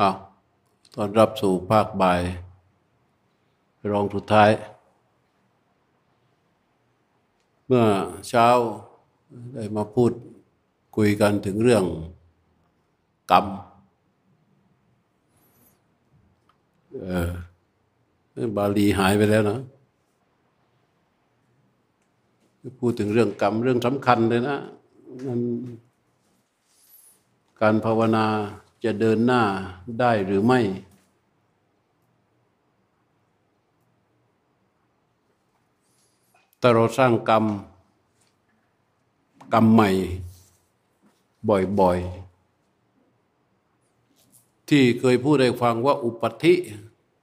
อ้าวตอนรับสู่ภาคบ่าย รองสุดท้าย เมื่อเช้าได้มาพูดคุยกันถึงเรื่องกรรมเออบาลีหายไปแล้วนะ พูดถึงเรื่องกรรม เรื่องสำคัญเลยนะมันการภาวนา จะเดินหน้าได้หรือไม่แต่เราสร้างกรรม กรรมใหม่ บ่อยๆ ที่เคยพูดให้ฟังว่าอุปธิ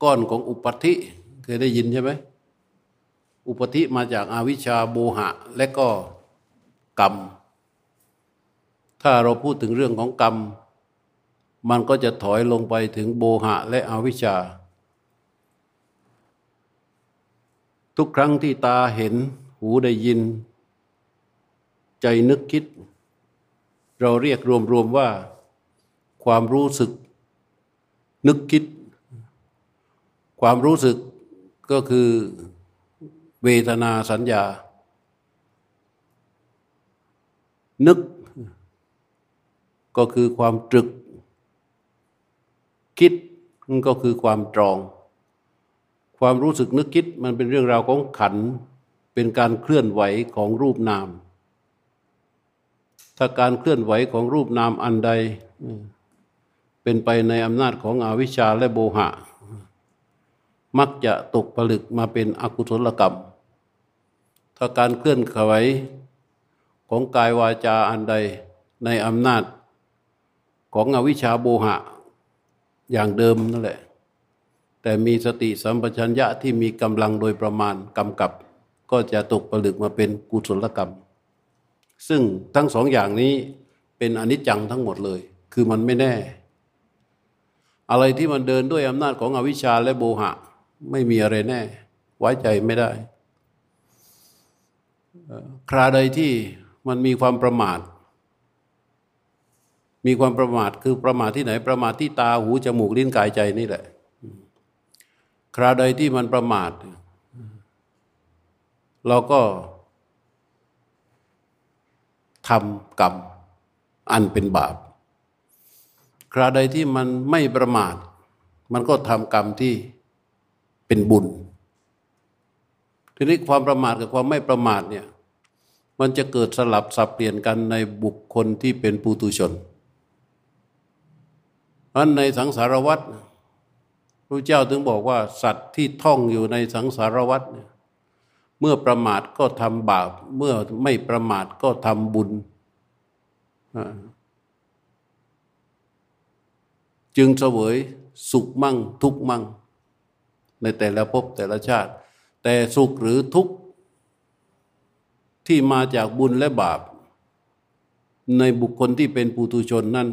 ก้อนของอุปธิ เคยได้ยินใช่ไหม อุปธิมาจากอาวิชชาโบหะ และก็กรรม ถ้าเราพูดถึงเรื่องของกรรม มันก็จะถอยลงไปถึงโบหะและอวิชชา ทุกครั้งที่ตาเห็นหูได้ยิน ใจนึกคิด เราเรียกรวมๆว่า ความรู้สึก นึกคิด ความรู้สึกก็คือเวทนาสัญญา นึกก็คือความตรึก คิดมันก็คือความตรอง ความรู้สึกนึกคิดมันเป็นเรื่องราวของขัน เป็นการเคลื่อนไหวของรูปนาม ถ้าการเคลื่อนไหวของรูปนามอันใด เป็นไปในอำนาจของอวิชชาและโบหะ มักจะตกผลึกมาเป็นอกุศลกรรม ถ้าการเคลื่อนไหวของกายวาจาอันใดในอำนาจของอวิชชาโบหะ อย่างเดิมนั่นแหละ แต่มีสติสัมปชัญญะที่มีกำลังโดยประมาณกำกับ ก็จะตกผลึกมาเป็นกุศลกรรม ซึ่งทั้งสองอย่างนี้เป็นอนิจจังทั้งหมดเลย คือมันไม่แน่ อะไรที่มันเดินด้วยอำนาจของอวิชชาและโบหะ ไม่มีอะไรแน่ ไว้ใจไม่ได้ คราใดที่มันมีความประมาท มีความประมาทคือประมาทที่ไหน ประมาทที่ตาหูจมูกลิ้นกายใจนี่แหละ คราวใดที่มันประมาท เราก็ทำกรรมอันเป็นบาป คราใดที่มันไม่ประมาท มันก็ทำกรรมที่เป็นบุญ ทีนี้ความประมาทกับความไม่ประมาทเนี่ย มันจะเกิดสลับสับเปลี่ยนกันในบุคคลที่เป็นปุตุชน พราะในสังสารวัฏพระเจ้าถึงบอกว่า สัตว์ที่ท่องอยู่ในสังสารวัฏเมื่อประมาทก็ทำบาป เมื่อไม่ประมาทก็ทำบุญ จึงเสวยสุขมั่งทุกมั่ง ในแต่ละภพแต่ละชาติ แต่สุขหรือทุกข์ ที่มาจากบุญและบาป ในบุคคลที่เป็นปุถุชนนั้น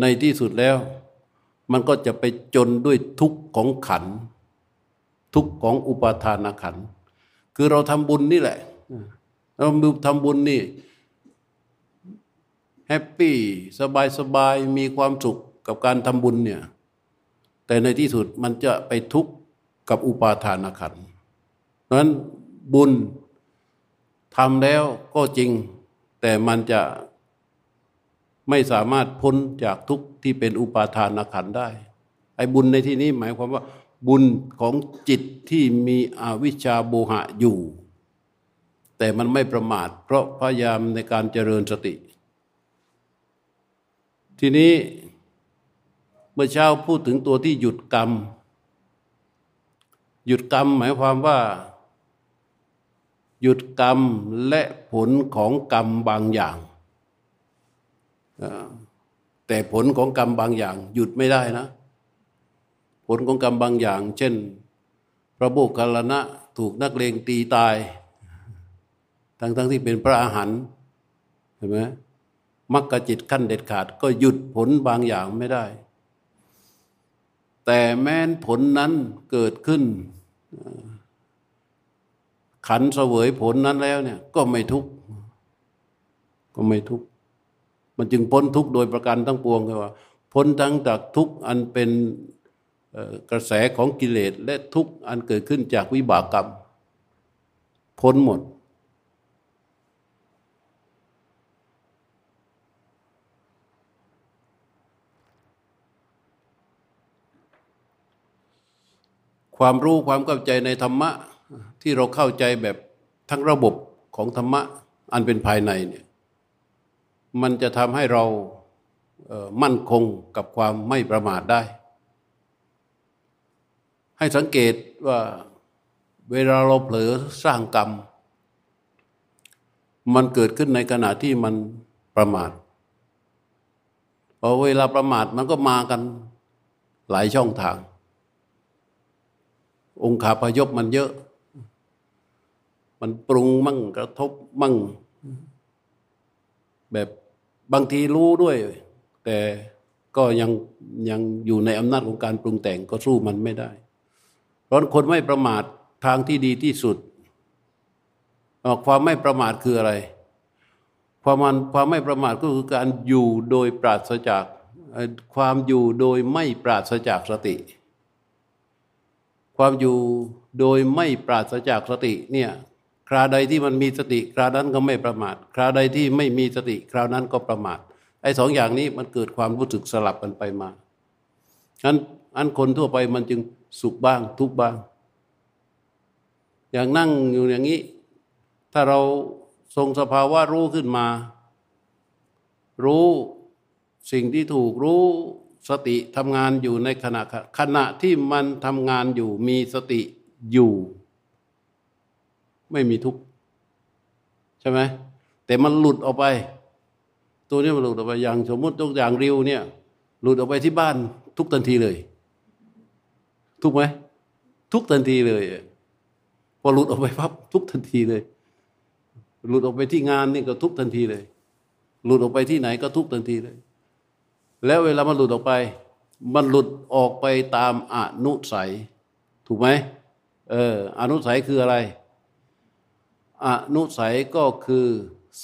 ในที่สุดแล้ว มันก็จะไปจนด้วยทุกข์ของขัน ทุกข์ของอุปาทานขัน คือเราทำบุญนี่แหละ เราทำบุญนี่แฮปปี้สบายสบายมีความสุขกับการทำบุญเนี่ยแต่ในที่สุดมันจะไปทุกข์กับอุปาทานขันเพราะนั้นบุญทำแล้วก็จริง แต่มันจะ ไม่สามารถพ้นจากทุกที่เป็นอุปาทานขันได้ ไอ้บุญในที่นี้หมายความว่า บุญของจิตที่มีอวิชชาโบหะอยู่ แต่มันไม่ประมาท เพราะพยายามในการเจริญสติ ทีนี้เมื่อเช้าพูดถึงตัวที่หยุดกรรม หยุดกรรมหมายความว่า หยุดกรรมและผลของกรรมบางอย่าง แต่ผลของกรรมบางอย่างหยุดไม่ได้นะ ผลของกรรมบางอย่าง เช่น พระโบกคลนะถูกนักเลงตีตาย ทั้งทั้งที่เป็นพระอาหารเห็นไหมมักกะจิตขั้นเด็ดขาด ก็หยุดผลบางอย่างไม่ได้ แต่แม้นผลนั้นเกิดขึ้น ขันเสวยผลนั้นแล้วเนี่ย ก็ไม่ทุกข์ก็ไม่ทุกข์ มันจึงพ้นทุกโดยประการทั้งปวงคือว่า พ้นทั้งจากทุกอันเป็นกระแสของกิเลสและทุกอันเกิดขึ้นจากวิบากกรรม พ้นหมด ความรู้ความเข้าใจในธรรมะที่เราเข้าใจแบบทั้งระบบของธรรมะอันเป็นภายในเนี่ย มันจะทำให้เรามั่นคงกับความไม่ประมาทได้ ให้สังเกตว่าเวลาเราเผลอสร้างกรรม มันเกิดขึ้นในขณะที่มันประมาทพอเวลาประมาทมันก็มากันหลายช่องทาง องค์ขาพยพมันเยอะ มันปรุงมั่งกระทบมั่ง แบบ บางทีรู้ด้วย แต่ก็ยังยังอยู่ในอำนาจของการปรุงแต่งก็สู้มันไม่ได้ เพราะคนไม่ประมาททางที่ดีที่สุด ความไม่ประมาทคืออะไร ความมันความไม่ประมาทก็คือการอยู่โดยปราศจากความอยู่โดยไม่ปราศจากสติ ความอยู่โดยไม่ปราศจากสติเนี่ย คราใดที่มันมีสติครานั้นก็ไม่ประมาทคราใดที่ไม่มีสติคราวนั้นก็ประมาทไอ้สองอย่างนี้มันเกิดความรู้สึกสลับกันไปมาอันอันคนทั่วไปมันจึงสุขบ้างทุกบ้าง อย่างนั่งอยู่อย่างนี้ ถ้าเราทรงสภาวะรู้ขึ้นมา รู้สิ่งที่ถูกรู้สติทำงานอยู่ในขณะขณะที่มันทำงานอยู่มีสติอยู่ ไม่มีทุกข์ใช่ไหมแต่มันหลุดออกไป ตัวนี้มันหลุดออกไปอย่างสมมติตัวอย่างริวเนี่ย หลุดออกไปที่บ้านทุกทันทีเลย ทุกไหมทุกทันทีเลยพอหลุดออกไปพับทุกทันทีเลย หลุดออกไปที่งานนี่ก็ทุกทันทีเลย หลุดออกไปที่ไหนก็ทุกทันทีเลย แล้วเวลามันหลุดออกไป มันหลุดออกไปตามอนุสัย ถูกไหมเอออนุสัยคืออะไร อนุสัยก็คือ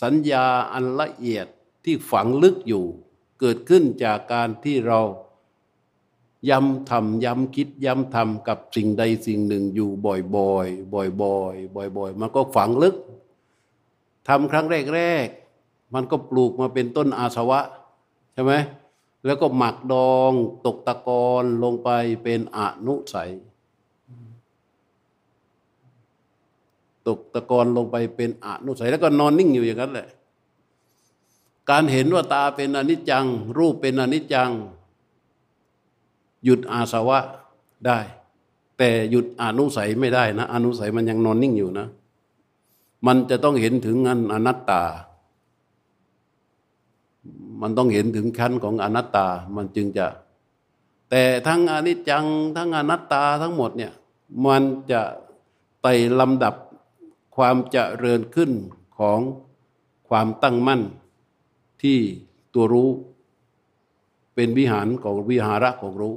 สัญญาอันละเอียดที่ฝังลึกอยู่ เกิดขึ้นจากการที่เราย้ำทำย้ำคิดย้ำทำกับสิ่งใดสิ่งหนึ่งอยู่บ่อยๆ บ่อยๆ บ่อยๆ มันก็ฝังลึกทำครั้งแรกๆ มันก็ปลูกมาเป็นต้นอาสวะใช่ไหมแล้วก็หมักดองตกตะกอนลงไปเป็นอนุสัย ตกตะกอนลงไปเป็นอนุสัยแล้วก็นอนนิ่งอยู่อย่างนั้นแหละ การเห็นว่าตาเป็นอนิจจัง รูปเป็นอนิจจัง หยุดอาสวะได้ แต่หยุดอนุสัยไม่ได้นะ อนุสัยมันยังนอนนิ่งอยู่นะ มันจะต้องเห็นถึงอันอนัตตา มันต้องเห็นถึงขั้นของอนัตตามันจึงจะ แต่ทั้งอนิจจัง ทั้งอนัตตาทั้งหมดเนี่ยมันจะไต่ลำดับ ความเจริญขึ้นของความตั้งมั่นที่ตัวรู้ เป็นวิหารของวิหาระของรู้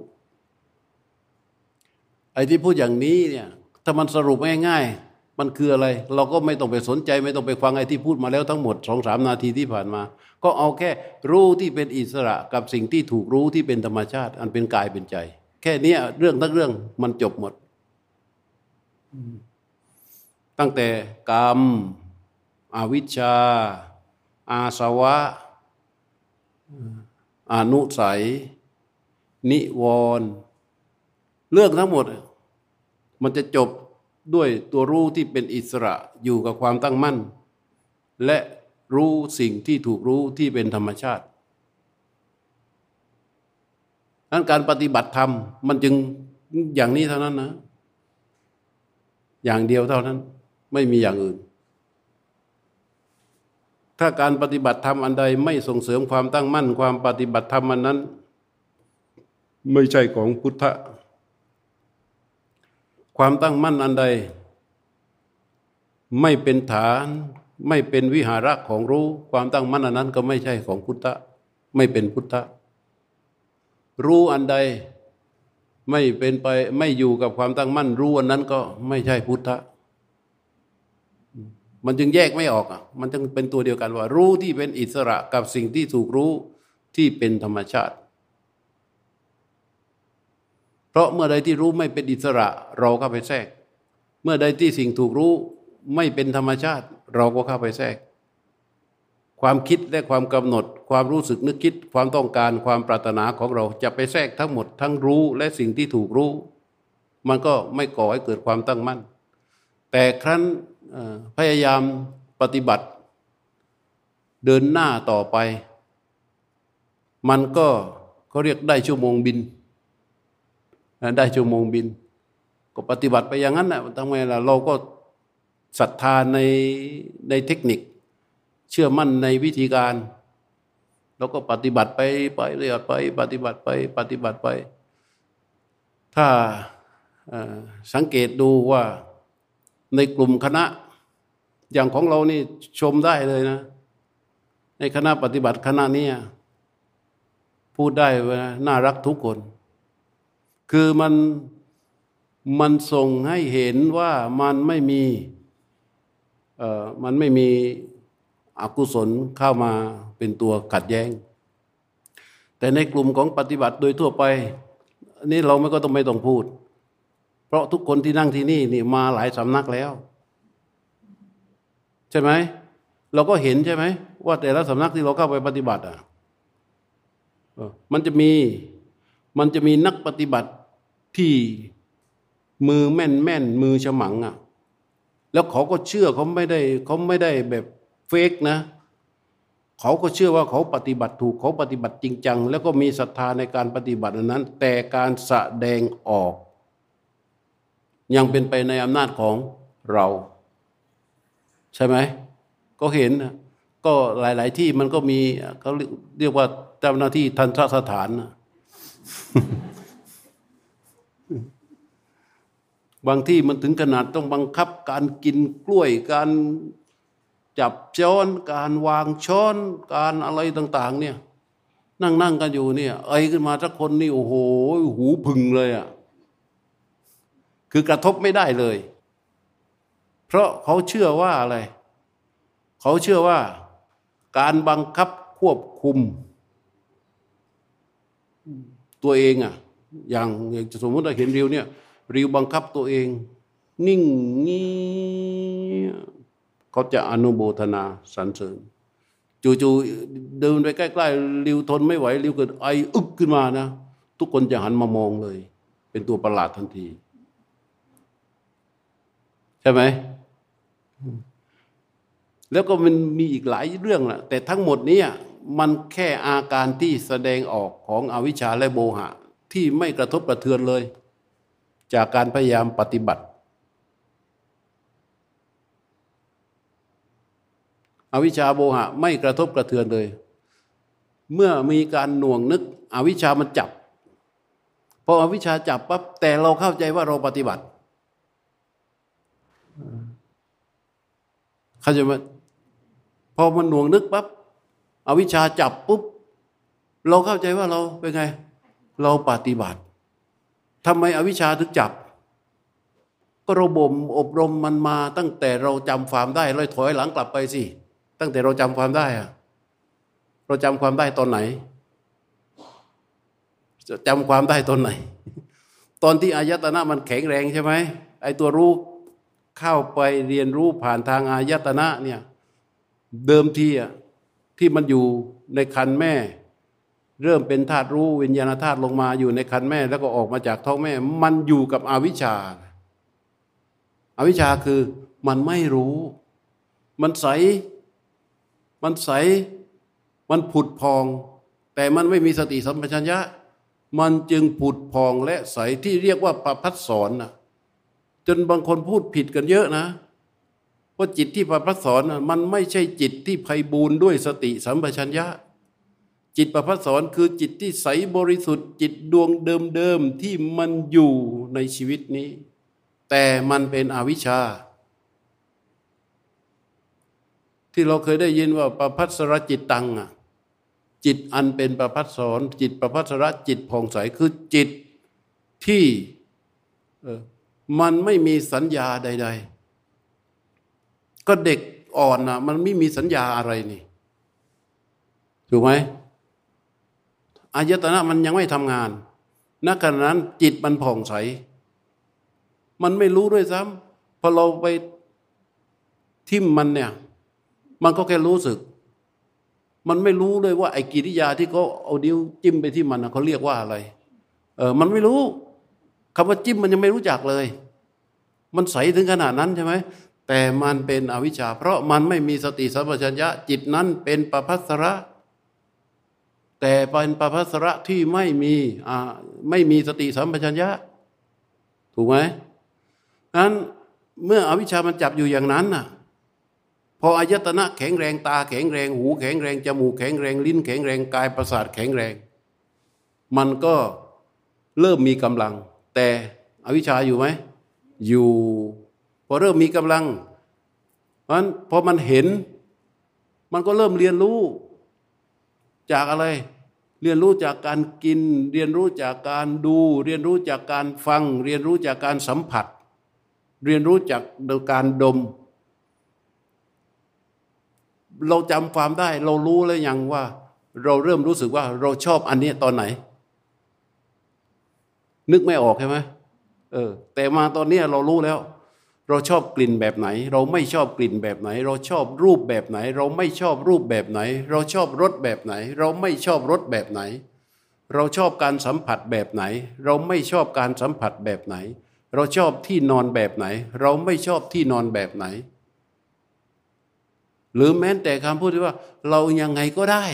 ไอ้ที่พูดอย่างนี้เนี่ยถ้ามันสรุปง่ายๆ มันคืออะไร เราก็ไม่ต้องไปสนใจ ไม่ต้องไปฟังไอ้ที่พูดมาแล้วทั้งหมดสองสามนาทีที่ผ่านมา ก็เอาแค่รู้ที่เป็นอิสระกับสิ่งที่ถูกรู้ที่เป็นธรรมชาติ อันเป็นกายเป็นใจ แค่นี้เรื่องทั้งเรื่องมันจบหมด ตั้งแต่กรรม อวิชชา อาสวะ อนุสัย นิวรณ์เรื่องทั้งหมด มันจะจบด้วยตัวรู้ที่เป็นอิสระอยู่กับความตั้งมั่น และรู้สิ่งที่ถูกรู้ที่เป็นธรรมชาตินั้นการปฏิบัติธรรม มันจึงอย่างนี้เท่านั้นนะ อย่างเดียวเท่านั้น ไม่มีอย่างอื่น ถ้าการปฏิบัติธรรมอันใดไม่ส่งเสริมความตั้งมั่น ความปฏิบัติธรรมอันนั้น ไม่ใช่ของพุทธะความตั้งมั่นอันใด ไม่เป็นฐานไม่เป็นวิหาระของรู้ ความตั้งมั่นอันนั้นก็ไม่ใช่ของพุทธะ ไม่เป็นพุทธะ รู้อันใดไม่เป็นไปไม่อยู่กับความตั้งมั่นรู้อันนั้นก็ไม่ใช่พุทธะ มันจึงแยกไม่ออกอะมันจึงเป็นตัวเดียวกันว่า รู้ที่เป็นอิสระกับสิ่งที่ถูกรู้ที่เป็นธรรมชาติ เพราะเมื่อใดที่รู้ไม่เป็นอิสระ เราก็ไปแทรก เมื่อใดที่สิ่งถูกรู้ไม่เป็นธรรมชาติ เราก็เข้าไปแทรก ความคิดและความกำหนด ความรู้สึกนึกคิด ความต้องการความปรารถนาของเราจะไปแทรกทั้งหมด ทั้งรู้และสิ่งที่ถูกรู้ มันก็ไม่ก่อให้เกิดความตั้งมั่น แต่ครั้น พยายามปฏิบัติ เดินหน้าต่อไป มันก็เขาเรียกได้ชั่วโมงบิน ได้ชั่วโมงบิน ก็ปฏิบัติไปอย่างนั้นนะทำไมล่ะเราก็ศรัทธาในในเทคนิค เชื่อมั่นในวิธีการ แล้วก็ปฏิบัติไปไปเรื่อยไป ปฏิบัติไปปฏิบัติไป ถ้าสังเกตดูว่า ในกลุ่มคณะ อย่างของเรานี่ชมได้เลยนะ ในคณะปฏิบัติคณะนี้พูดได้ว่าน่ารักทุกคน คือมันมันส่งให้เห็นว่ามันไม่มีเอ่อมันไม่มีอกุศลเข้ามาเป็นตัวขัดแย้ง แต่ในกลุ่มของปฏิบัติโดยทั่วไปอันนี้เราไม่ก็ต้องไม่ต้องพูด เพราะทุกคนที่นั่งที่นี่นี่มาหลายสำนักแล้ว ใช่ไหมเราก็เห็นใช่ไหมว่าแต่ละสำนักที่เราเข้าไปปฏิบัติอะมันจะมีมันจะมีนักปฏิบัติที่มือแม่นแม่นมือฉมังอะ แล้วเขาก็เชื่อเขาไม่ได้เขาไม่ได้แบบเฟกนะ เขาก็เชื่อว่าเขาปฏิบัติถูกเขาปฏิบัติจริงจัง แล้วก็มีศรัทธาในการปฏิบัตินั้น แต่การแสดงออก ยังเป็นไปในอำนาจของเรา ใช่ไหม ก็เห็นก็หลาย ๆ ที่มันก็มีเขาเรียกว่าเจ้าหน้าที่ทันทสถานบางที่มันถึงขนาดต้องบังคับการกินกล้วยการจับช้อน การวางช้อน การอะไรต่าง ๆ เนี่ย นั่งนั่งกันอยู่เนี่ย ไอ้ขึ้นมาสักคนนี่โอ้โห หูพึงเลยอะ่ะ คือกระทบไม่ได้เลย เพราะเขาเชื่อว่าอะไร เขาเชื่อว่า การบังคับควบคุม ตัวเองอะอย่างอย่างสมมติเราเห็นริวเนี่ยริวบังคับตัวเอง นิ่งงี้เขาจะอนุโมทนาสรรเสริญจู่ๆเดินไปใกล้ๆริวทนไม่ไหวริวเกิดไออึกขึ้นมานะ ทุกคนจะหันมามองเลย เป็นตัวประหลาดทันที ใช่ไหมแล้วก็มันมีอีกหลายเรื่องแหละแต่ทั้งหมดนี้มันแค่อาการที่แสดงออกของอวิชชาและโมหะ ที่ไม่กระทบกระเทือนเลย จากการพยายามปฏิบัติ อวิชชาโมหะไม่กระทบกระเทือนเลย เมื่อมีการหน่วงนึก อวิชชามันจับพออวิชชาจับปั๊บแต่เราเข้าใจว่าเราปฏิบัติ เขาจะมาพอมันหน่วงนึกปั๊บอวิชชาจับปุ๊บ เราเข้าใจว่าเราเป็นไง เราปฏิบัติทำไมอวิชชาถึงจับ ก็ราบ่มอบรมมันมาตั้งแต่เราจำความได้เราถอยหลังกลับไปสิ ตั้งแต่เราจำความได้อะเราจำความได้ตอนไหนจำความได้ตอนไหน ตอนที่อายตนะมันแข็งแรงใช่ไหมไอตัวรู้ เข้าไปเรียนรู้ผ่านทางอายตนะเนี่ยเดิมทีอะที่มันอยู่ในคันแม่ เริ่มเป็นธาตุรู้วิญญาณธาตุลงมาอยู่ในคันแม่ แล้วก็ออกมาจากท้องแม่ มันอยู่กับอวิชชาอาวิชชาคือมันไม่รู้ มันใส มันใส มันผุดพอง แต่มันไม่มีสติสัมปชัญญะ มันจึงผุดพองและใสที่เรียกว่าประพัดสอนนะ จนบางคนพูดผิดกันเยอะนะว่าจิตที่พระพัฒสอนมันไม่ใช่จิตที่ไพบูรณ์ด้วยสติสัมปชัญญะ จิตประพัฒสอนคือจิตที่ใสบริสุทธิ์ จิตดวงเดิมๆที่มันอยู่ในชีวิตนี้ แต่มันเป็นอวิชชา ที่เราเคยได้ยินว่าประพัสรจิตตังอะจิตอันเป็นประพัสสอนจิตประพัสรจิตผ่องใสคือจิตที่ มันไม่มีสัญญาใด ๆ ก็เด็กอ่อนนะมันไม่มีสัญญาอะไรนี่ถูกไหมอายตนะมันยังไม่ทำงานณขณะนั้นจิตมันผ่องใส มันไม่รู้ด้วยซ้ำพอเราไปทิมมันเนี่ย มันก็แค่รู้สึก มันไม่รู้เลยว่าไอ้กิริยาที่เขาเอาดิ้วจิ้มไปที่มันเขาเรียกว่าอะไร เออ มันไม่รู้ คำว่าจิ้มมันยังไม่รู้จักเลย มันใสถึงขนาดนั้นใช่ไหมแต่มันเป็นอวิชชา เพราะมันไม่มีสติสัมปชัญญะจิตนั้นเป็นประพัสระ แต่เป็นประพัสระที่ไม่มีไม่มีสติสัมปชัญญะ ถูกไหมนั้นเมื่ออวิชชามันจับอยู่อย่างนั้นน่ะพออายตนะแข็งแรงตาแข็งแรง หูแข็งแรงจมูกแข็งแรงลิ้นแข็งแรงกายประสาทแข็งแรง มันก็เริ่มมีกำลัง แต่อวิชชาอยู่ไหม อยู่พอเริ่มมีกำลัง เพราะนั้นพอมันเห็น มันก็เริ่มเรียนรู้ จากอะไร เรียนรู้จากการกิน เรียนรู้จากการดู เรียนรู้จากการฟัง เรียนรู้จากการสัมผัส เรียนรู้จากการดม เราจำความได้ เรารู้แล้วยังว่า เราเริ่มรู้สึกว่าเราชอบอันนี้ตอนไหน นึกไม่ออกใช่ไหมเออ แต่มาตอนนี้เรารู้แล้ว เราชอบกลิ่นแบบไหน เราไม่ชอบกลิ่นแบบไหน เราชอบรูปแบบไหน เราไม่ชอบรูปแบบไหน เราชอบรสแบบไหน เราไม่ชอบรสแบบไหน เราชอบการสัมผัสแบบไหน เราไม่ชอบการสัมผัสแบบไหน เราชอบที่นอนแบบไหน เราไม่ชอบที่นอนแบบไหน หรือแม้แต่คำพูดที่ว่า เรายังไงก็ได้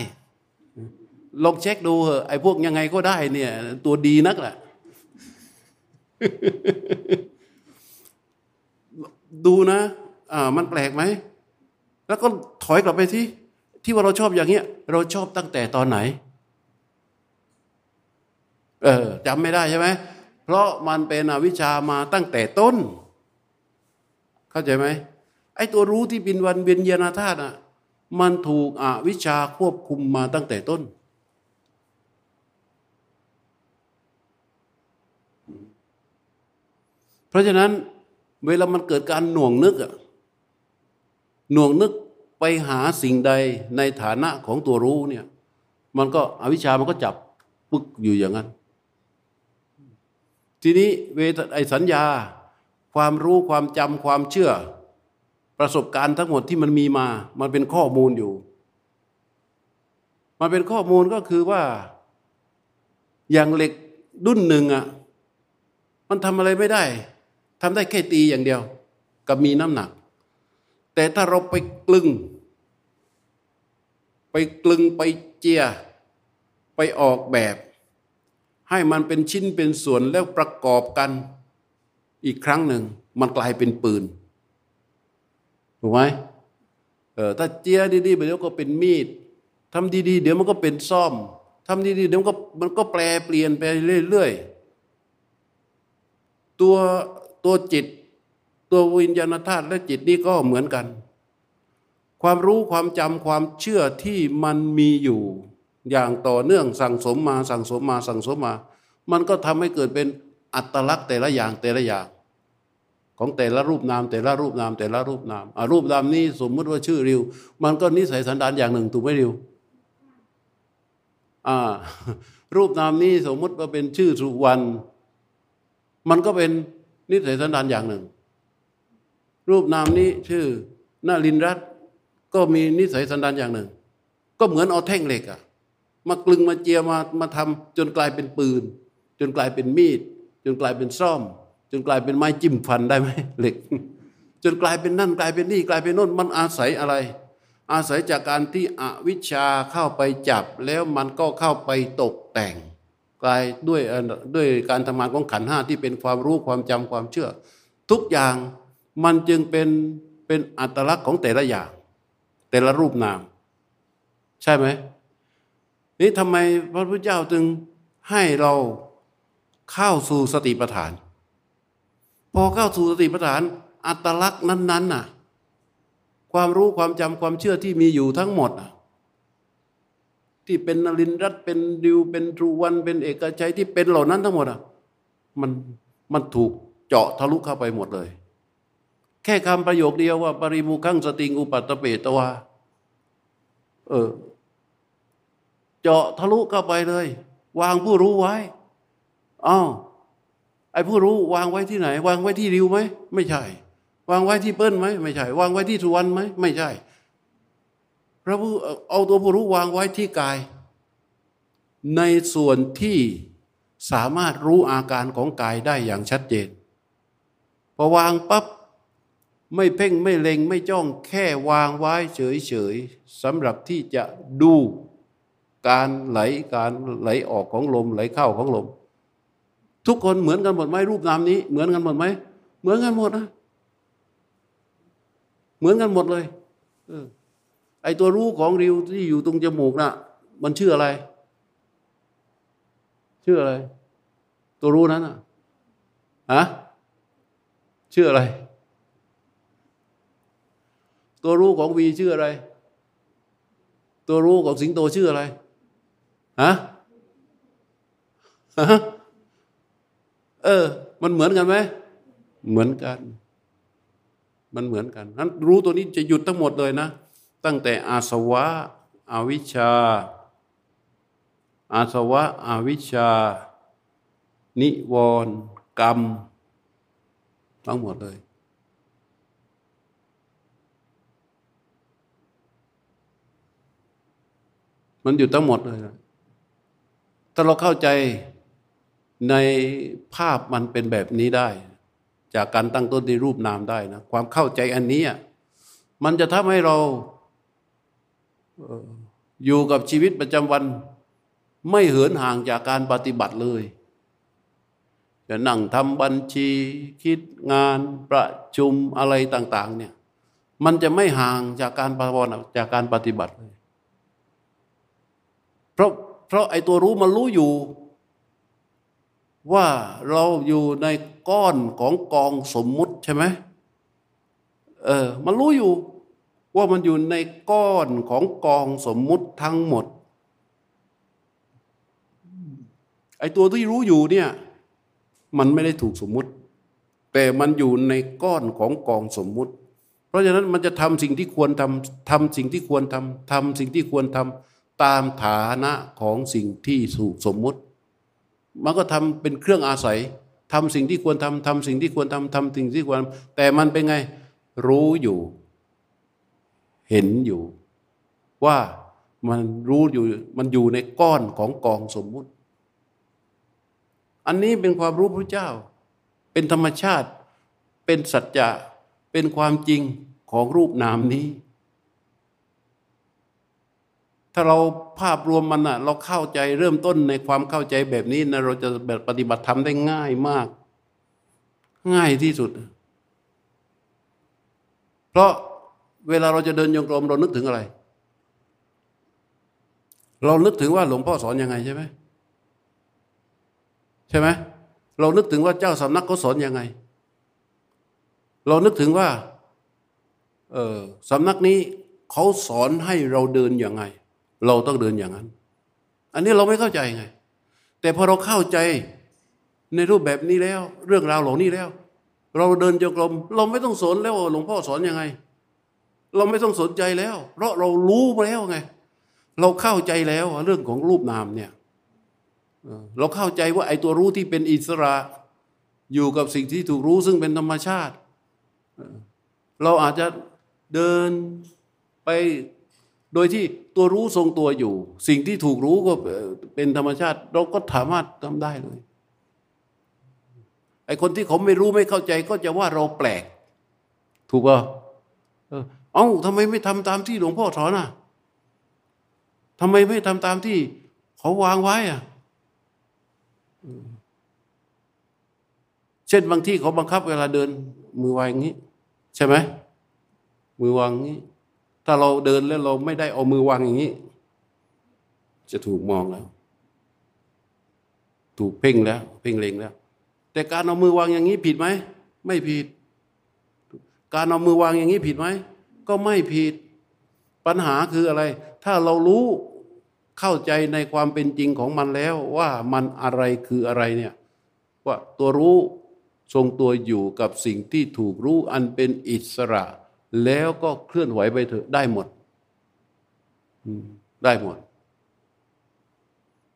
ลองเช็คดูเหอะไอ้พวกยังไงก็ได้เนี่ย ตัวดีนักแหละ ดูนะ อ่า มันแปลกไหม แล้วก็ถอยกลับไปที่ ที่ว่าเราชอบอย่างเงี้ย เราชอบตั้งแต่ตอนไหน เออจำไม่ได้ใช่ไหม เพราะมันเป็นอวิชามาตั้งแต่ต้น เข้าใจไหม ไอ้ตัวรู้ที่เป็นวันเวียนยานาธาตุอะ มันถูกอวิชาควบคุมมาตั้งแต่ต้น ราะฉะนั้นเวลามันเกิดการหน่วงนึกอะหน่วงนึกไปหาสิ่งใดในฐานะของตัวรู้เนี่ย มันก็อวิชามันก็จับปึ๊กอยู่อย่างนั้น ทีนี้เวทไอสัญญา ความรู้ความจำความเชื่อ ประสบการณ์ทั้งหมดที่มันมีมา มันเป็นข้อมูลอยู่ มันเป็นข้อมูลก็คือว่า อย่างเหล็กดุ้นหนึ่งอะ่ะมันทำอะไรไม่ได้ ทำได้แค่ตีอย่างเดียว กับมีน้ำหนัก แต่ถ้าเราไปกลึง ไปกลึงไปเจีย ไปออกแบบ ให้มันเป็นชิ้นเป็นส่วนแล้วประกอบกัน อีกครั้งหนึ่งมันกลายเป็นปืน ถูกไหมเออถ้าเจียดีๆเดี๋ยวก็เป็นมีดทำดีๆ เดี๋ยวมันก็เป็นซ่อมทำดีๆเดี๋ยวมันก็มันก็แปลเปลี่ยนไปเรื่อยๆ ตัว ตัวจิต ตัววิญญาณธาตุและจิตนี่ก็เหมือนกัน ความรู้ความจำความเชื่อที่มันมีอยู่ อย่างต่อเนื่องสั่งสมมาสั่งสมมาสั่งสมมา มันก็ทำให้เกิดเป็นอัตลักษณ์แต่ละอย่างแต่ละอย่างของแต่ละรูปนามแต่ละรูปนามแต่ละรูปนามอรูปนามนี้สมมติว่าชื่อริว มันก็นิสัยสันดานอย่างหนึ่งถูกไหมริวอ่ารูปนามนี้สมมติว่าเป็นชื่อสุวรรณมันก็เป็น นิสัยสันดานอย่างหนึ่ง รูปนามนี้ชื่อนาลินรัตก็มีนิสัยสันดานอย่างหนึ่ง ก็เหมือนเอาแท่งเหล็กอะมากลึงมาเจียมามาทำจนกลายเป็นปืน จนกลายเป็นมีด จนกลายเป็นซ่อม จนกลายเป็นไม้จิ้มฟันได้ไหมเหล็ก จนกลายเป็นนั่นกลายเป็นนี่กลายเป็นโน่นมันอาศัยอะไร อาศัยจากการที่อวิชชาเข้าไปจับแล้วมันก็เข้าไปตกแต่ง กายด้วยด้วยการทำงานของขันห้าที่เป็นความรู้ความจำความเชื่อ ทุกอย่างมันจึงเป็นเป็นอัตลักษณ์ของแต่ละอย่าง แต่ละรูปนาม ใช่ไหมนี่ทำไมพระพุทธเจ้าจึงให้เราเข้าสู่สติปัฏฐาน พอเข้าสู่สติปัฏฐาน อัตลักษณ์นั้นๆน่ะ ความรู้ความจำความเชื่อที่มีอยู่ทั้งหมดน่ะ ที่เป็นนรินรัตเป็นดิวเป็นทรูวันเป็นเอกชัยที่เป็นเหล่านั้นทั้งหมดอะมันมันถูกเจาะทะลุเข้าไปหมดเลย แค่คำประโยคเดียวว่า ปริมุขังสติงอุปัตเปตวาเออ เจาะทะลุเข้าไปเลย วางผู้รู้ไว้อ้าวไอ้ผู้รู้วางไว้ที่ไหน วางไว้ที่ริวไหมไม่ใช่ วางไว้ที่เปิ้ลไหมไม่ใช่ วางไว้ที่สุวรรณไหมไม่ใช่ พระผู้เอาตัวผู้รู้วางไว้ที่กาย ในส่วนที่สามารถรู้อาการของกายได้อย่างชัดเจนพอวางปับ๊บไม่เพ่งไม่เล็งไม่จ้องแค่วางไว้เฉยๆสำหรับที่จะดูการไหลการไหลออกของลมไหลเข้าของลม ทุกคนเหมือนกันหมดไหมรูปนามนี้ เหมือนกันหมดไหมเหมือนกันหมดนะ เหมือนกันหมดเลยเออ ไอตัวรู้ของริวที่อยู่ตรงจมูกนะ่ะ มันชื่ออะไร ชื่ออะไร ตัวรู้นั้นอะฮะชื่ออะไร ตัวรู้ของวีชื่ออะไร ตัวรู้ของสิงโตชื่ออะไรฮะฮะเออ มันเหมือนกันไหมเหมือนกัน มันเหมือนกันนั้นรู้ตัวนี้จะหยุดทั้งหมดเลยนะ ตั้งแต่อาสวะอวิชชา อาสวะอวิชชา นิวรณ์กรรม ทั้งหมดเลย มันอยู่ทั้งหมดเลยนะถ้าเราเข้าใจในภาพมันเป็นแบบนี้ได้ จากการตั้งต้นในรูปนามได้นะ ความเข้าใจอันนี้มันจะทำให้เรา อยู่กับชีวิตประจำวัน ไม่เหินห่างจากการปฏิบัติเลย จะนั่งทำบัญชี คิดงานประชุมอะไรต่าง ๆ เนี่ย มันจะไม่ห่างจากการปฏิบัติจากการปฏิบัติเลยเพราะเพราะไอ้ตัวรู้มันรู้อยู่ ว่าเราอยู่ในก้อนของกองสมมุติใช่ไหมเออ มันรู้อยู่ ว่ามันอยู่ในก้อนของกองสมมุติทั้งหมด ไอ้ตัวที่รู้อยู่เนี่ยมันไม่ได้ถูกสมมุติ แต่มันอยู่ในก้อนของกองสมมุติ เพราะฉะนั้นมันจะทำสิ่งที่ควรทำทำสิ่งที่ควรทำทำสิ่งที่ควรทำตามฐานะของสิ่งที่ถูกสมมุติ มันก็ทำเป็นเครื่องอาศัยทำสิ่งที่ควรทำทำสิ่งที่ควรทำทำสิ่งที่ควร แต่มันเป็นไงรู้อยู่ เห็นอยู่ ว่ามันรู้อยู่มันอยู่ในก้อนของกองสมมุติ อันนี้เป็นความรู้พระเจ้า เป็นธรรมชาติ เป็นสัจจะเป็นความจริงของรูปนามนี้ ถ้าเราภาพรวมมันอะเราเข้าใจเริ่มต้นในความเข้าใจแบบนี้นะเราจะแบบปฏิบัติธรรมได้ง่ายมาก ง่ายที่สุด เพราะ เวลาเราจะเดินโยกลมเรานึกถึงอะไร เรานึกถึงว่าหลวงพ่อสอนยังไงใช่ไหมใช่ไหมเรานึกถึงว่าเจ้าสำนักเขาสอนยังไง เรานึกถึงว่าเออสำนักนี้เขาสอนให้เราเดินอยังไง เราต้องเดินอย่างนั้น อันนี้เราไม่เข้าใจไง แต่พอเราเข้าใจในรูปแบบนี้แล้ว เรื่องราวเหล่านี้แล้ว เราเดินจงกรมเราไม่ต้องสนแล้วหลวงพ่อสอนยังไง เราไม่ต้องสนใจแล้ว เพราะเรารู้มาแล้วไง เราเข้าใจแล้วเรื่องของรูปนามเนี่ยเราเข้าใจว่าไอ้ตัวรู้ที่เป็นอิสระ อยู่กับสิ่งที่ถูกรู้ซึ่งเป็นธรรมชาติ เราอาจจะเดินไปโดยที่ตัวรู้ทรงตัวอยู่ สิ่งที่ถูกรู้ก็เป็นธรรมชาติ เราก็สามารถทำได้เลยไอ้คนที่เขาไม่รู้ไม่เข้าใจก็จะว่าเราแปลก ถูกป่ะ เอ้าทำไมไม่ทำตามที่หลวงพ่อสอนอะทำไมไม่ทำตามที่เขาวางไว้อะเช่นบางที่เขาบังคับเวลาเดิน มือวางอย่างนี้ ใช่ไหมมือวางอย่างนี้ ถ้าเราเดินแล้วเราไม่ได้เอามือวางอย่างนี้ จะถูกมองแล้ว ถูกเพ่งแล้ว เพ่งเล็งแล้ว แต่การเอามือวางอย่างนี้ผิดไหมไม่ผิด การเอามือวางอย่างนี้ผิดไหม ก็ไม่ผิด ปัญหาคืออะไร ถ้าเรารู้เข้าใจในความเป็นจริงของมันแล้วว่ามันอะไรคืออะไรเนี่ยว่าตัวรู้ทรงตัวอยู่กับสิ่งที่ถูกรู้อันเป็นอิสระ แล้วก็เคลื่อนไหวไปเถอะได้หมด ได้หมด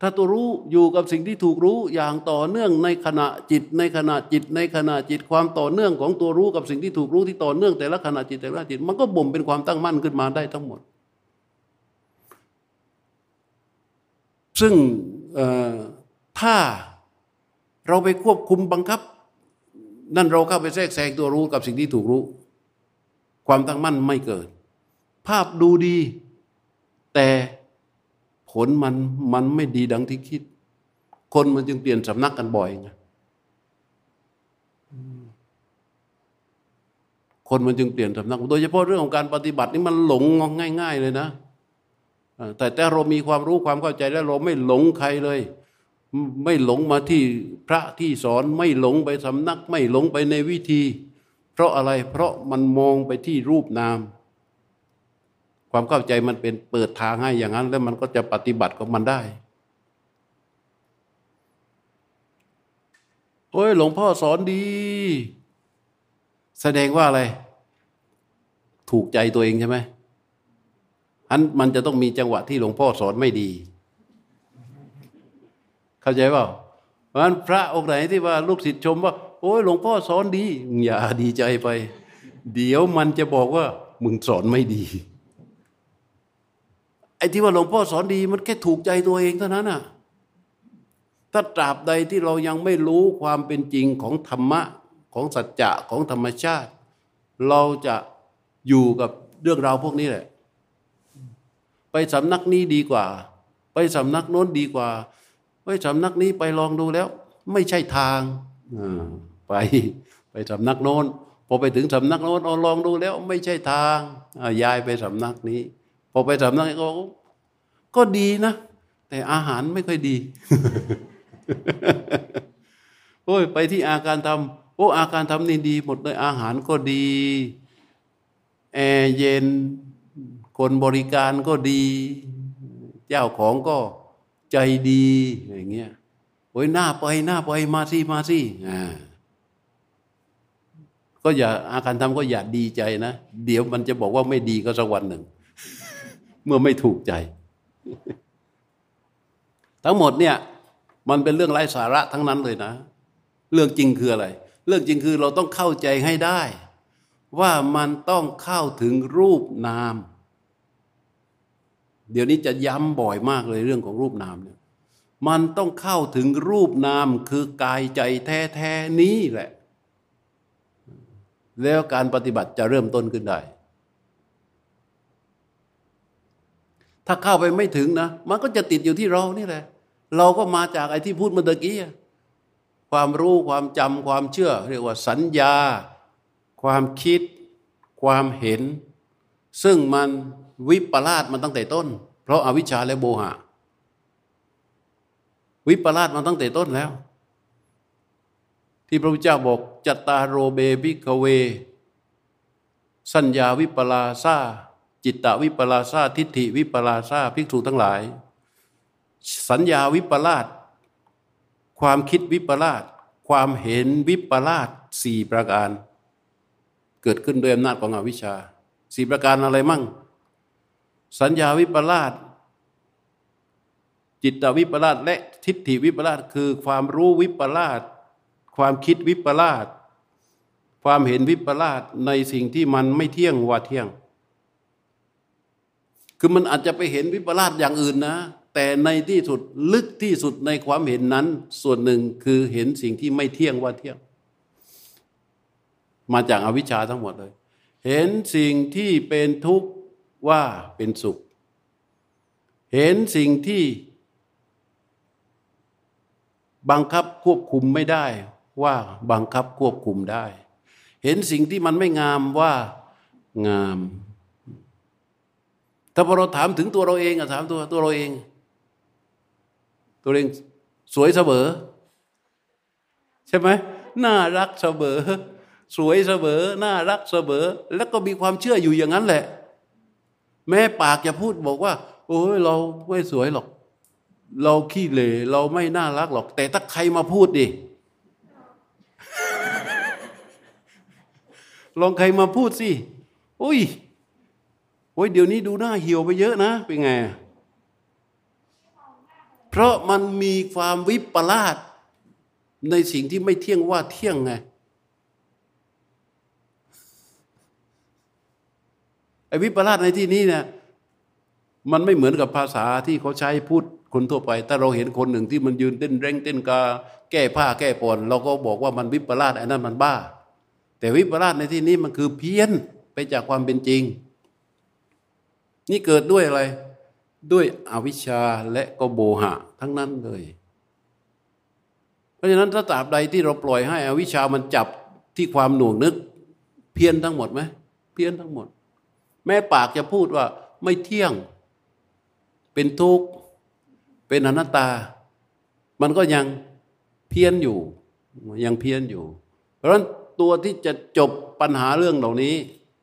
ถ้าตัวรู้อยู่กับสิ่งที่ถูกรู้อย่างต่อเนื่องในขณะจิต ในขณะจิต ในขณะจิตความต่อเนื่องของตัวรู้กับสิ่งที่ถูกรู้ที่ต่อเนื่องแต่ละขณะจิตแต่ละจิต มันก็บ่มเป็นความตั้งมั่นขึ้นมาได้ทั้งหมด ซึ่งถ้าเราไปควบคุมบังคับ นั่นเราเข้าไปแทรกแซงตัวรู้กับสิ่งที่ถูกรู้ ความตั้งมั่นไม่เกิด ภาพดูดี แต่ ผลมันมันไม่ดีดังที่คิด คนมันจึงเปลี่ยนสำนักกันบ่อยไงคนมันจึงเปลี่ยนสำนัก โดยเฉพาะเรื่องของการปฏิบัตินี่มันหลงง่าย ๆ เลยนะ แต่แต่เรามีความรู้ความเข้าใจแล้วเราไม่หลงใครเลย ไม่หลงมาที่พระที่สอนไม่หลงไปสำนัก ไม่หลงไปในวิธี เพราะอะไรเพราะมันมองไปที่รูปนาม ความเข้าใจมันเป็นเปิดทางให้อย่างนั้น แล้วมันก็จะปฏิบัติของมันได้ โอ้ยหลวงพ่อสอนดี แสดงว่าอะไร ถูกใจตัวเองใช่ไหมอันมันจะต้องมีจังหวะที่หลวงพ่อสอนไม่ดี เข้าใจเปล่าเพราะฉะนั้นพระองค์ไหนที่ว่าลูกศิษย์ชมว่า โอ้ยหลวงพ่อสอนดี อย่าดีใจไป เดี๋ยวมันจะบอกว่า มึงสอนไม่ดี ไอ้ที่ว่าหลวงพ่อสอนดีมันแค่ถูกใจตัวเองเท่านั้นน่ะ ถ้าตราบใดที่เรายังไม่รู้ความเป็นจริงของธรรมะของสัจจะของธรรมชาติ เราจะอยู่กับเรื่องราวพวกนี้แหละ ไปสำนักนี้ดีกว่า ไปสำนักโน้นดีกว่า ไปสำนักนี้ไปลองดูแล้ว ไม่ใช่ทางไปไปสำนักโน้นพอไปถึงสำนักโน้นลองดูแล้ว ไม่ใช่ทางย้ายไปสำนักนี้ พอไปสำนักก็ก็ดีนะ แต่อาหารไม่ค่อยดี โอ้ย ไปที่อาการทำโอ้อาการทำนี่ดี หมดเลยอาหารก็ดีแอร์เย็นคนบริการก็ดี เจ้าของก็ใจดีอย่างเงี้ยโอ้ยหน้าไปหน้าไปมาสิมาสิอ่าก็อย่าอาการทำก็อย่าดีใจนะ เดี๋ยวมันจะบอกว่าไม่ดีก็สักวันหนึ่ง เมื่อไม่ถูกใจ ทั้งหมดเนี่ย มันเป็นเรื่องไร้สาระทั้งนั้นเลยนะ เรื่องจริงคืออะไร เรื่องจริงคือเราต้องเข้าใจให้ได้ ว่ามันต้องเข้าถึงรูปนาม เดี๋ยวนี้จะย้ำบ่อยมากเลยเรื่องของรูปนามเนี่ยมันต้องเข้าถึงรูปนามคือกายใจแท้ๆนี้แหละ แล้วการปฏิบัติจะเริ่มต้นขึ้นได้ ถ้าเข้าไปไม่ถึงนะ มันก็จะติดอยู่ที่เรานี่แหละ เราก็มาจากไอ้ที่พูดเมื่อกี้ความรู้ความจำความเชื่อ เรียกว่าสัญญา ความคิด ความเห็น ซึ่งมันวิปลาสมันตั้งแต่ต้น เพราะอาวิชชาและโบหะ วิปลาสมันตั้งแต่ต้นแล้ว ที่พระพุทธเจ้าบอกจัตตาโรเบบิกเว สัญญาวิปลาซา จิตตวิปลาสาทิฏฐิวิปลาสาภิกษุทั้งหลาย สัญญาวิปลาสความคิดวิปลาสความเห็นวิปลาสสี่ประการ เกิดขึ้นโดยอำนาจของอวิชชาสี่ประการอะไรมั่ง สัญญาวิปลาสจิตตวิปลาสและทิฏฐิวิปลาสคือความรู้วิปลาสความคิดวิปลาสความเห็นวิปลาสในสิ่งที่มันไม่เที่ยงว่าเที่ยง คือมันอาจจะไปเห็นวิปลาสอย่างอื่นนะ แต่ในที่สุดลึกที่สุดในความเห็นนั้น ส่วนหนึ่งคือเห็นสิ่งที่ไม่เที่ยงว่าเที่ยง มาจากอาวิชชาทั้งหมดเลย เห็นสิ่งที่เป็นทุกข์ว่าเป็นสุข เห็นสิ่งที่ บังคับควบคุมไม่ได้ว่าบังคับควบคุมได้ เห็นสิ่งที่มันไม่งามว่างาม ถ้าพอเราถามถึงตัวเราเองอะถามตัวตัวเราเอง ตัวเองสวยเสมอ ใช่ไหมน่ารักเสมอ สวยเสมอ น่ารักเสมอ แล้วก็มีความเชื่ออยู่อย่างนั้นแหละ แม้ปากจะพูดบอกว่า โอ้ยเราไม่สวยหรอก เราขี้เหร่เราไม่น่ารักหรอก แต่ถ้าใครมาพูดดิลองใครมาพูดสิ อุ้ย โอ้ยเดี๋ยวนี้ดูหน้าเหี่ยวไปเยอะนะ เป็นไง เพราะมันมีความวิปลาสในสิ่งที่ไม่เที่ยงว่าเที่ยงไงไอ้วิปลาสในที่นี้เนี่ยมันไม่เหมือนกับภาษาที่เขาใช้พูดคนทั่วไป ถ้าเราเห็นคนหนึ่งที่มันยืนเต้นเร่งเต้นกาแก้ผ้าแก้ปอนเราก็บอกว่ามันวิปลาสไอ้นั่นมันบ้า แต่วิปลาสในที่นี้มันคือเพี้ยนไปจากความเป็นจริง นี่เกิดด้วยอะไร ด้วยอวิชชาและก็โบหะ ทั้งนั้นเลย เพราะฉะนั้นถ้าตราบใดที่เราปล่อยให้อวิชชามันจับที่ความหน่วงนึก เพี้ยนทั้งหมดไหมเพี้ยนทั้งหมด แม่ปากจะพูดว่าไม่เที่ยง เป็นทุกข์ เป็นอนัตตา มันก็ยังเพี้ยนอยู่ ยังเพี้ยนอยู่ เพราะฉะนั้นตัวที่จะจบปัญหาเรื่องเหล่านี้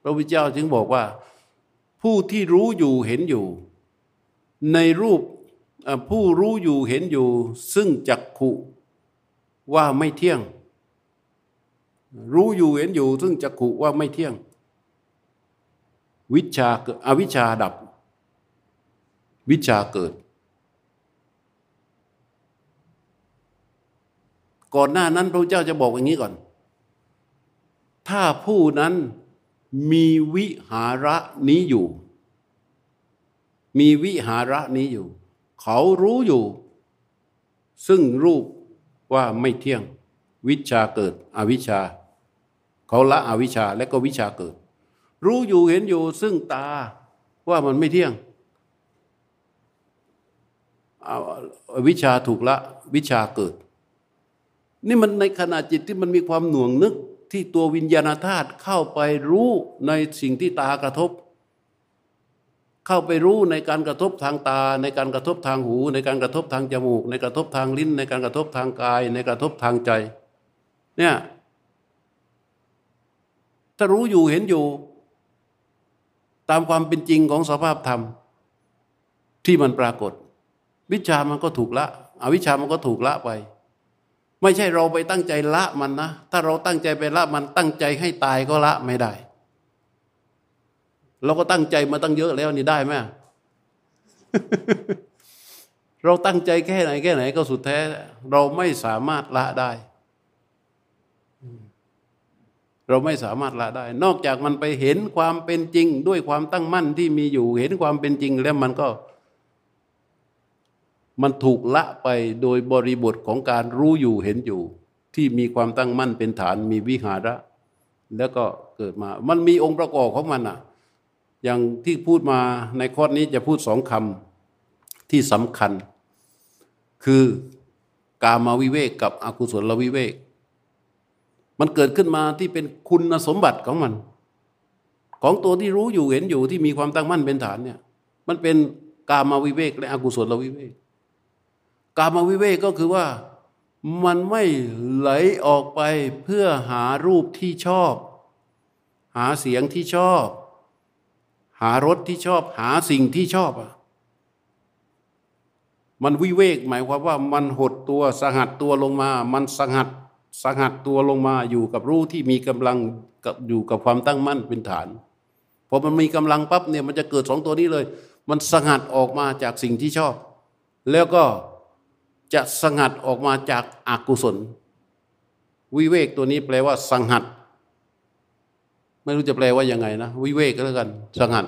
พระพุทธเจ้าจึงบอกว่า ผู้ที่รู้อยู่เห็นอยู่ ในรูปผู้รู้อยู่เห็นอยู่ ซึ่งจักขุว่าไม่เที่ยง รู้อยู่เห็นอยู่ ซึ่งจักขุว่าไม่เที่ยง วิชาอวิชาดับ วิชาเกิด ก่อนหน้านั้นพระเจ้าจะบอกอย่างนี้ก่อน ถ้าผู้นั้น มีวิหาระนี้อยู่ มีวิหาระนี้อยู่ เขารู้อยู่ ซึ่งรูปว่าไม่เที่ยง วิชาเกิดอวิชา เขาละอวิชาและก็วิชาเกิด รู้อยู่เห็นอยู่ซึ่งตาว่ามันไม่เที่ยงวิชาถูกละวิชาเกิด นี่มันในขณะจิตที่มันมีความหน่วงนึก ที่ตัววิญญาณธาตุเข้าไปรู้ในสิ่งที่ตากระทบ เข้าไปรู้ในการกระทบทางตา ในการกระทบทางหู ในการกระทบทางจมูก ในกระทบทางลิ้น ในการกระทบทางกาย ในกระทบทางใจเนี่ยถ้ารู้อยู่เห็นอยู่ ตามความเป็นจริงของสภาพธรรม ที่มันปรากฏ วิชามันก็ถูกละอวิชามันก็ถูกละไป ไม่ใช่เราไปตั้งใจละมันนะ ถ้าเราตั้งใจไปละมันตั้งใจให้ตายก็ละไม่ได้ เราก็ตั้งใจมาตั้งเยอะแล้วนี่ได้ไหมเราตั้งใจแค่ไหนแค่ไหนก็สุดแท้ เราไม่สามารถละได้ เราไม่สามารถละได้ นอกจากมันไปเห็นความเป็นจริง ด้วยความตั้งมั่นที่มีอยู่ เห็นความเป็นจริงแล้วมันก็ มันถูกละไปโดยบริบทของการรู้อยู่เห็นอยู่ ที่มีความตั้งมั่นเป็นฐานมีวิหาระ แล้วก็เกิดมา มันมีองค์ประกอบของมันอะอย่างที่พูดมาในข้อนี้จะพูดสองคำที่สำคัญ คือกามาวิเวกกับอกุศลวิเวก มันเกิดขึ้นมาที่เป็นคุณสมบัติของมัน ของตัวที่รู้อยู่เห็นอยู่ที่มีความตั้งมั่นเป็นฐานเนี่ยมันเป็นกามาวิเวกและอกุศลวิเวก กามวิเวกก็คือว่า มันไม่ไหลออกไปเพื่อหารูปที่ชอบ หาเสียงที่ชอบ หารสที่ชอบ หาสิ่งที่ชอบอะมันวิเวกหมายความว่ามันหดตัวสหัดตัวลงมา มันสหัดสหัดตัวลงมาอยู่กับรู้ที่มีกำลังกับอยู่กับความตั้งมั่นเป็นฐานพอมันมีกำลังปั๊บเนี่ยมันจะเกิดสองตัวนี้เลย มันสหัดออกมาจากสิ่งที่ชอบ แล้วก็ จะสงัดออกมาจากอากุศล วิเวกตัวนี้แปลว่าสังหัด ไม่รู้จะแปลว่ายังไงนะ วิเวกก็แล้วกันสังหัด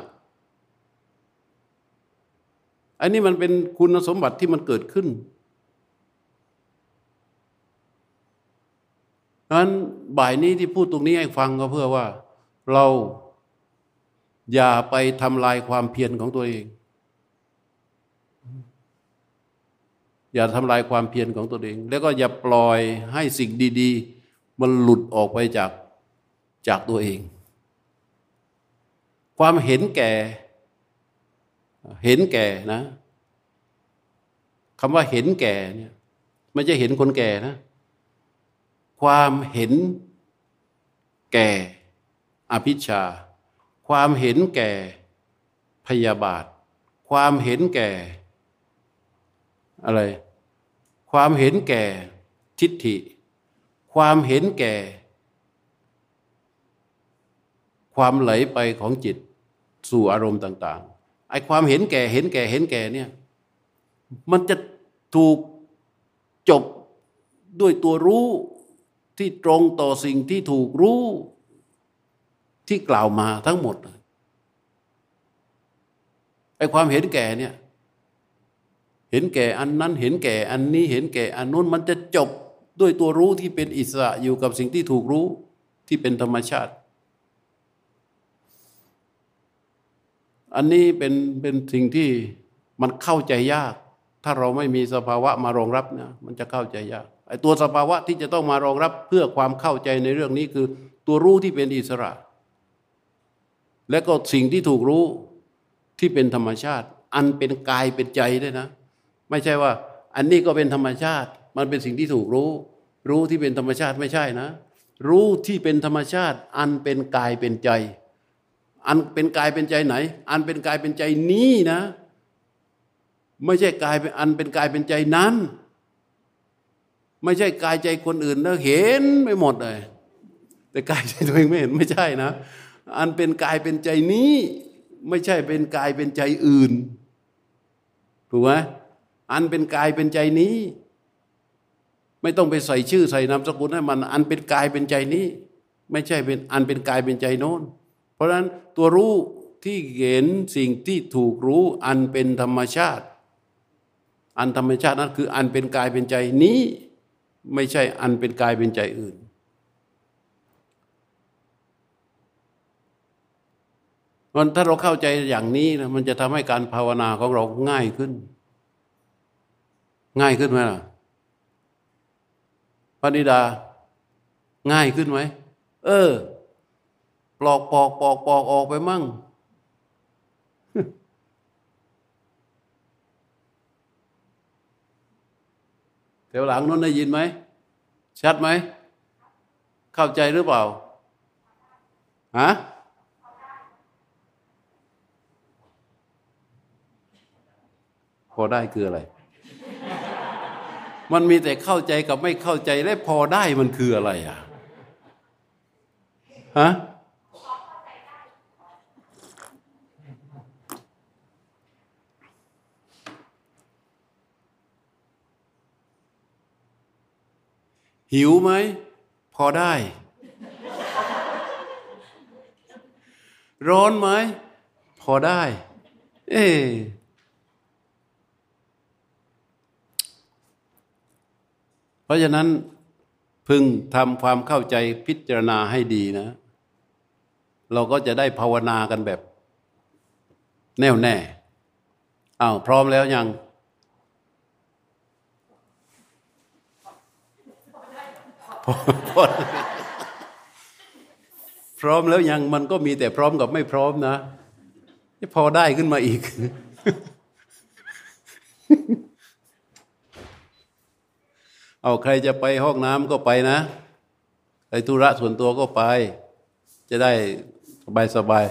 อันนี้มันเป็นคุณสมบัติที่มันเกิดขึ้นดังนั้นบ่ายนี้ที่พูดตรงนี้ให้ฟังก็เพื่อว่า เราอย่าไปทำลายความเพียรของตัวเอง อย่าทำลายความเพียรของตัวเอง แล้วก็อย่าปล่อยให้สิ่งดี ๆ มันหลุดออกไปจากจากตัวเอง ความเห็นแก่ เห็นแก่นะคำว่าเห็นแก่เนี่ยไม่ใช่เห็นคนแก่นะ ความเห็นแก่อภิชา ความเห็นแก่พยาบาท ความเห็นแก่อะไร ความเห็นแก่ทิฏฐิ ความเห็นแก่ ความไหลไปของจิตสู่อารมณ์ต่าง ๆ ไอ้ความเห็นแก่เห็นแก่เห็นแก่เนี่ย มันจะถูกจบด้วยตัวรู้ที่ตรงต่อสิ่งที่ถูกรู้ที่กล่าวมาทั้งหมดไอ้ความเห็นแก่เนี่ย เห็นแก่อันนั้นเห็นแก่อันนี้เห็นแก่อันนู้นมันจะจบด้วยตัวรู้ที่เป็นอิสระอยู่กับสิ่งที่ถูกรู้ที่เป็นธรรมชาติ อันนี้เป็นเป็นสิ่งที่มันเข้าใจยาก ถ้าเราไม่มีสภาวะมารองรับนะมันจะเข้าใจยากไอ้ตัวสภาวะที่จะต้องมารองรับเพื่อความเข้าใจในเรื่องนี้คือ ตัวรู้ที่เป็นอิสระ และก็สิ่งที่ถูกรู้ที่เป็นธรรมชาติ อันเป็นกายเป็นใจด้วยนะ ไม่ใช่ว่า อันนี้ก็เป็นธรรมชาติ มันเป็นสิ่งที่ถูกรู้ รู้ที่เป็นธรรมชาติไม่ใช่นะ รู้ที่เป็นธรรมชาติ อันเป็นกายเป็นใจ อันเป็นกายเป็นใจไหน อันเป็นกายเป็นใจนี้นะ ไม่ใช่กายเป็นอันเป็นกายเป็นใจนั้น ไม่ใช่กายใจคนอื่นแล้วเห็นไม่หมดเลย แต่กายใจตัวเองไม่เห็นไม่ใช่นะ อันเป็นกายเป็นใจนี้ ไม่ใช่เป็นกายเป็นใจอื่นถูกไหม อันเป็นกายเป็นใจนี้ ไม่ต้องไปใส่ชื่อใส่นามสกุลให้มัน อันเป็นกายเป็นใจนี้ ไม่ใช่เป็นอันเป็นกายเป็นใจโน้น เพราะฉะนั้นตัวรู้ที่เห็นสิ่งที่ถูกรู้อันเป็นธรรมชาติ อันธรรมชาตินั้นคืออันเป็นกายเป็นใจนี้ ไม่ใช่อันเป็นกายเป็นใจอื่นมันถ้าเราเข้าใจอย่างนี้นะมันจะทำให้การภาวนาของเราง่ายขึ้น ง่ายขึ้นไหมล่ะพระนิดา ง่ายขึ้นไหม เออ ปลอกปอกปอกปอกออกไปมั่ง แถวหลังนั้นได้ยินไหม ชัดไหม เข้าใจหรือเปล่า ฮะพอได้คืออะไร มันมีแต่เข้าใจกับไม่เข้าใจและพอได้มันคืออะไรอะฮะหิวไหม พอได้ ร้อนไหม พอได้ เอ๊ เพราะฉะนั้นพึงทำความเข้าใจพิจารณาให้ดีนะ เราก็จะได้ภาวนากันแบบ แน่วแน่อ้าวพร้อมแล้วยังพร้อมแล้วยังมันก็มีแต่พร้อมกับไม่พร้อมนะพอได้ขึ้นมาอีก เอาใครจะไปห้องน้ำก็ไปนะไปธุระส่วนตัวก็ไป จะได้สบายสบาย